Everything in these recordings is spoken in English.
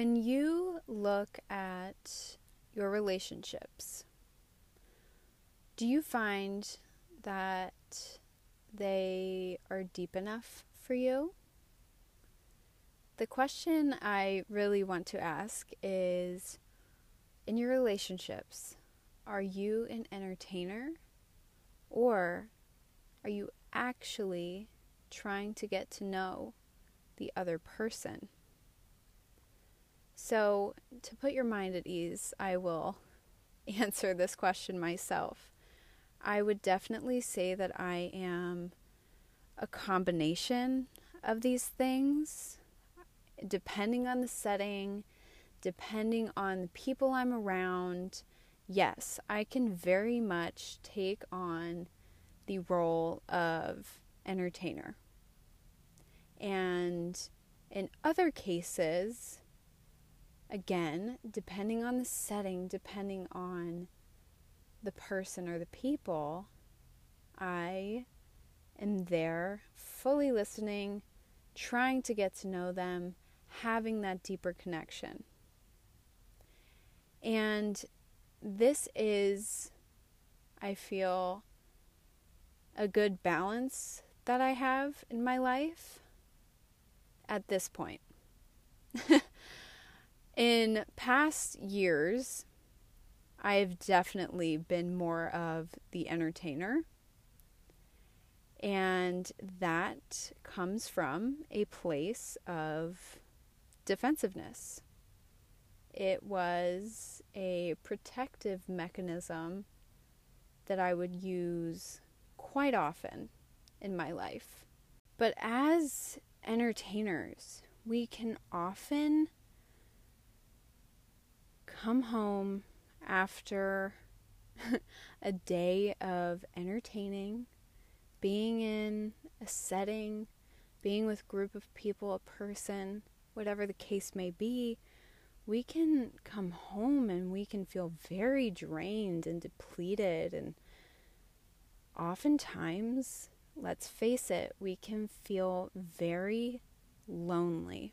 When you look at your relationships, do you find that they are deep enough for you? The question I really want to ask is in your relationships, are you an entertainer or are you actually trying to get to know the other person? So, to put your mind at ease, I will answer this question myself. I would definitely say that I am a combination of these things, depending on the setting, depending on the people I'm around. Yes, I can very much take on the role of entertainer. And in other cases, again, depending on the setting, depending on the person or the people, I am there fully listening, trying to get to know them, having that deeper connection. And this is, I feel, a good balance that I have in my life at this point. in past years, I've definitely been more of the entertainer. And that comes from a place of defensiveness. It was a protective mechanism that I would use quite often in my life. But as entertainers, we can often come home after a day of entertaining, being in a setting, being with group of people, a person, whatever the case may be, we can come home and we can feel very drained and depleted and oftentimes let's face it, we can feel very lonely.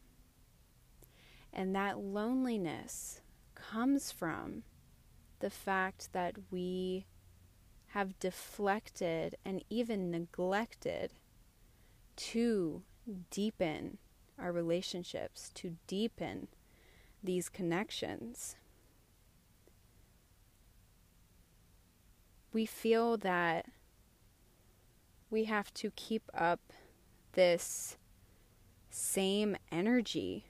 And that loneliness comes from the fact that we have deflected and even neglected to deepen our relationships, to deepen these connections. We feel that we have to keep up this same energy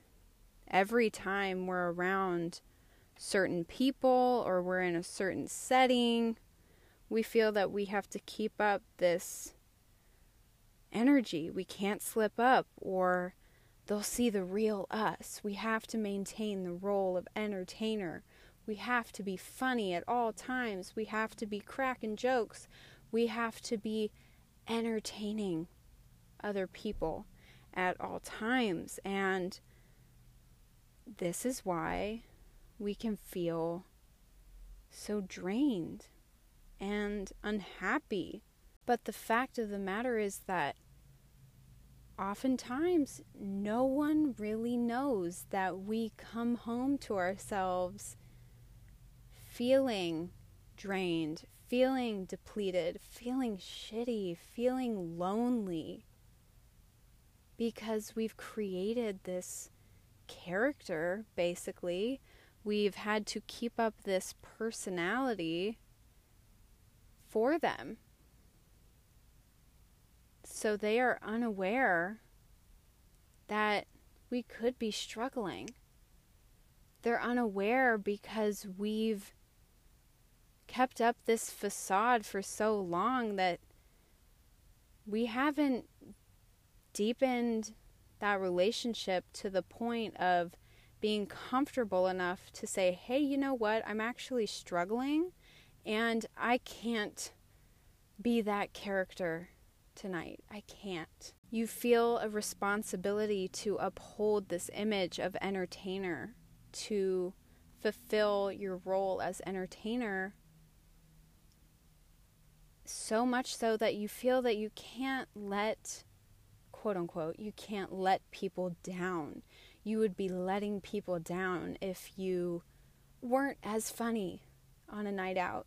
every time we're around certain people or we're in a certain setting. We feel that we have to keep up this energy. We can't slip up or they'll see the real us. We have to maintain the role of entertainer. We have to be funny at all times. We have to be cracking jokes. We have to be entertaining other people at all times. And this is why we can feel so drained and unhappy. But the fact of the matter is that oftentimes no one really knows that we come home to ourselves feeling drained, feeling depleted, feeling shitty, feeling lonely because we've created this character basically. We've had to keep up this personality for them. So they are unaware that we could be struggling. They're unaware because we've kept up this facade for so long that we haven't deepened that relationship to the point of being comfortable enough to say, hey, you know what? I'm actually struggling and I can't be that character tonight. I can't. You feel a responsibility to uphold this image of entertainer, to fulfill your role as entertainer so much so that you feel that you can't let, quote unquote, you can't let people down. You would be letting people down if you weren't as funny on a night out,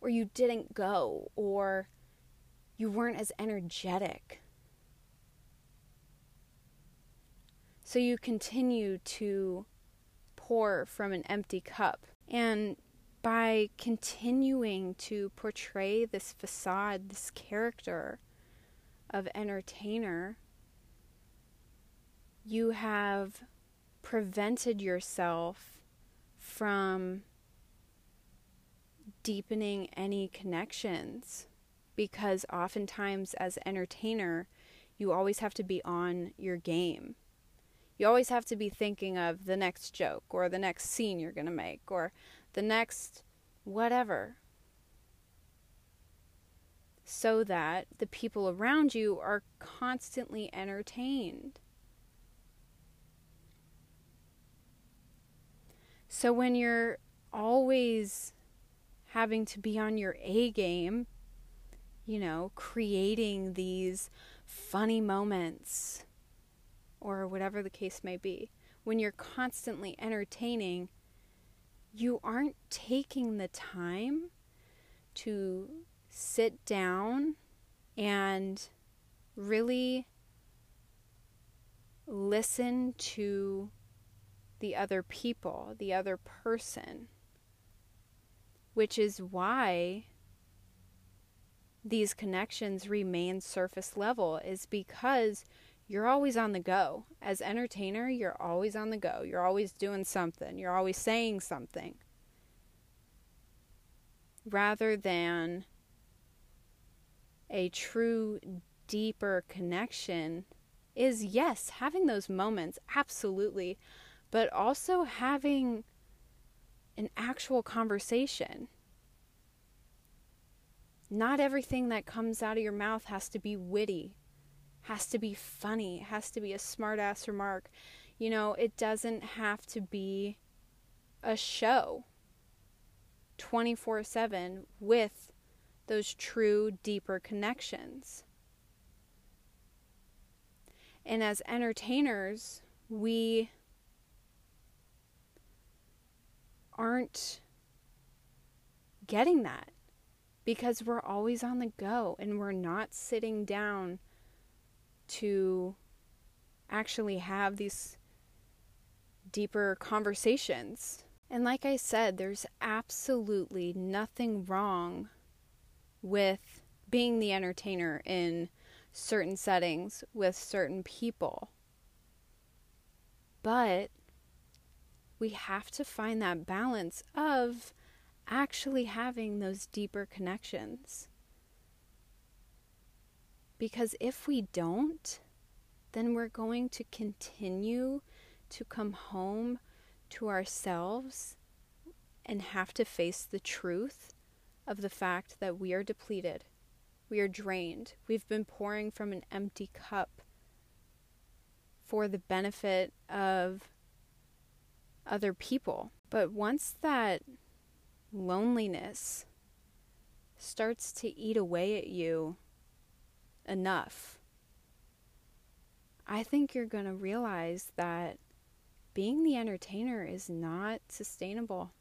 or you didn't go, or you weren't as energetic. So you continue to pour from an empty cup. And by continuing to portray this facade, this character of entertainer, you have prevented yourself from deepening any connections because oftentimes as entertainer you always have to be on your game. You always have to be thinking of the next joke or the next scene you're going to make or the next whatever. So that the people around you are constantly entertained So when you're always having to be on your A game, you know, creating these funny moments or whatever the case may be, when you're constantly entertaining, you aren't taking the time to sit down and really listen to the other people, the other person. Which is why these connections remain surface level, is because you're always on the go. As entertainer, you're always on the go. You're always doing something. You're always saying something. Rather than a true deeper connection is yes, having those moments absolutely but also having an actual conversation. Not everything that comes out of your mouth has to be witty, has to be funny, has to be a smart ass remark. You know, it doesn't have to be a show 24 7 with those true, deeper connections. And as entertainers, we aren't getting that because we're always on the go and we're not sitting down to actually have these deeper conversations. And like I said, there's absolutely nothing wrong with being the entertainer in certain settings with certain people. But we have to find that balance of actually having those deeper connections. Because if we don't, then we're going to continue to come home to ourselves and have to face the truth of the fact that we are depleted. We are drained. We've been pouring from an empty cup for the benefit of other people. But once that loneliness starts to eat away at you enough, I think you're going to realize that being the entertainer is not sustainable.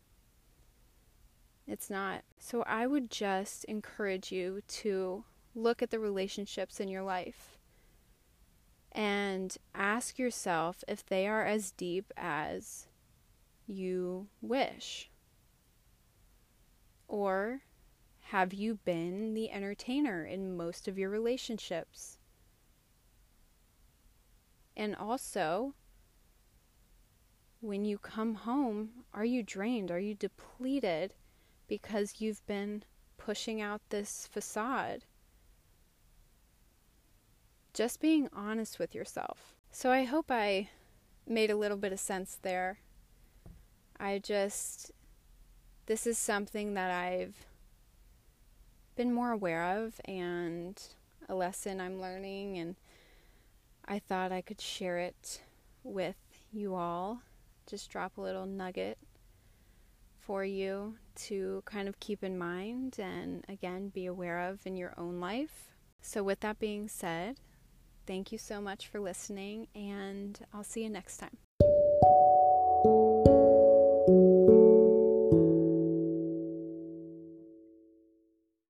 It's not. So I would just encourage you to look at the relationships in your life and ask yourself if they are as deep as you wish? Or have you been the entertainer in most of your relationships? And also, when you come home, are you drained? Are you depleted because you've been pushing out this facade? Just being honest with yourself. So I hope I made a little bit of sense there. I just, this is something that I've been more aware of and a lesson I'm learning, and I thought I could share it with you all. Just drop a little nugget for you to kind of keep in mind and again be aware of in your own life. So, with that being said, thank you so much for listening, and I'll see you next time.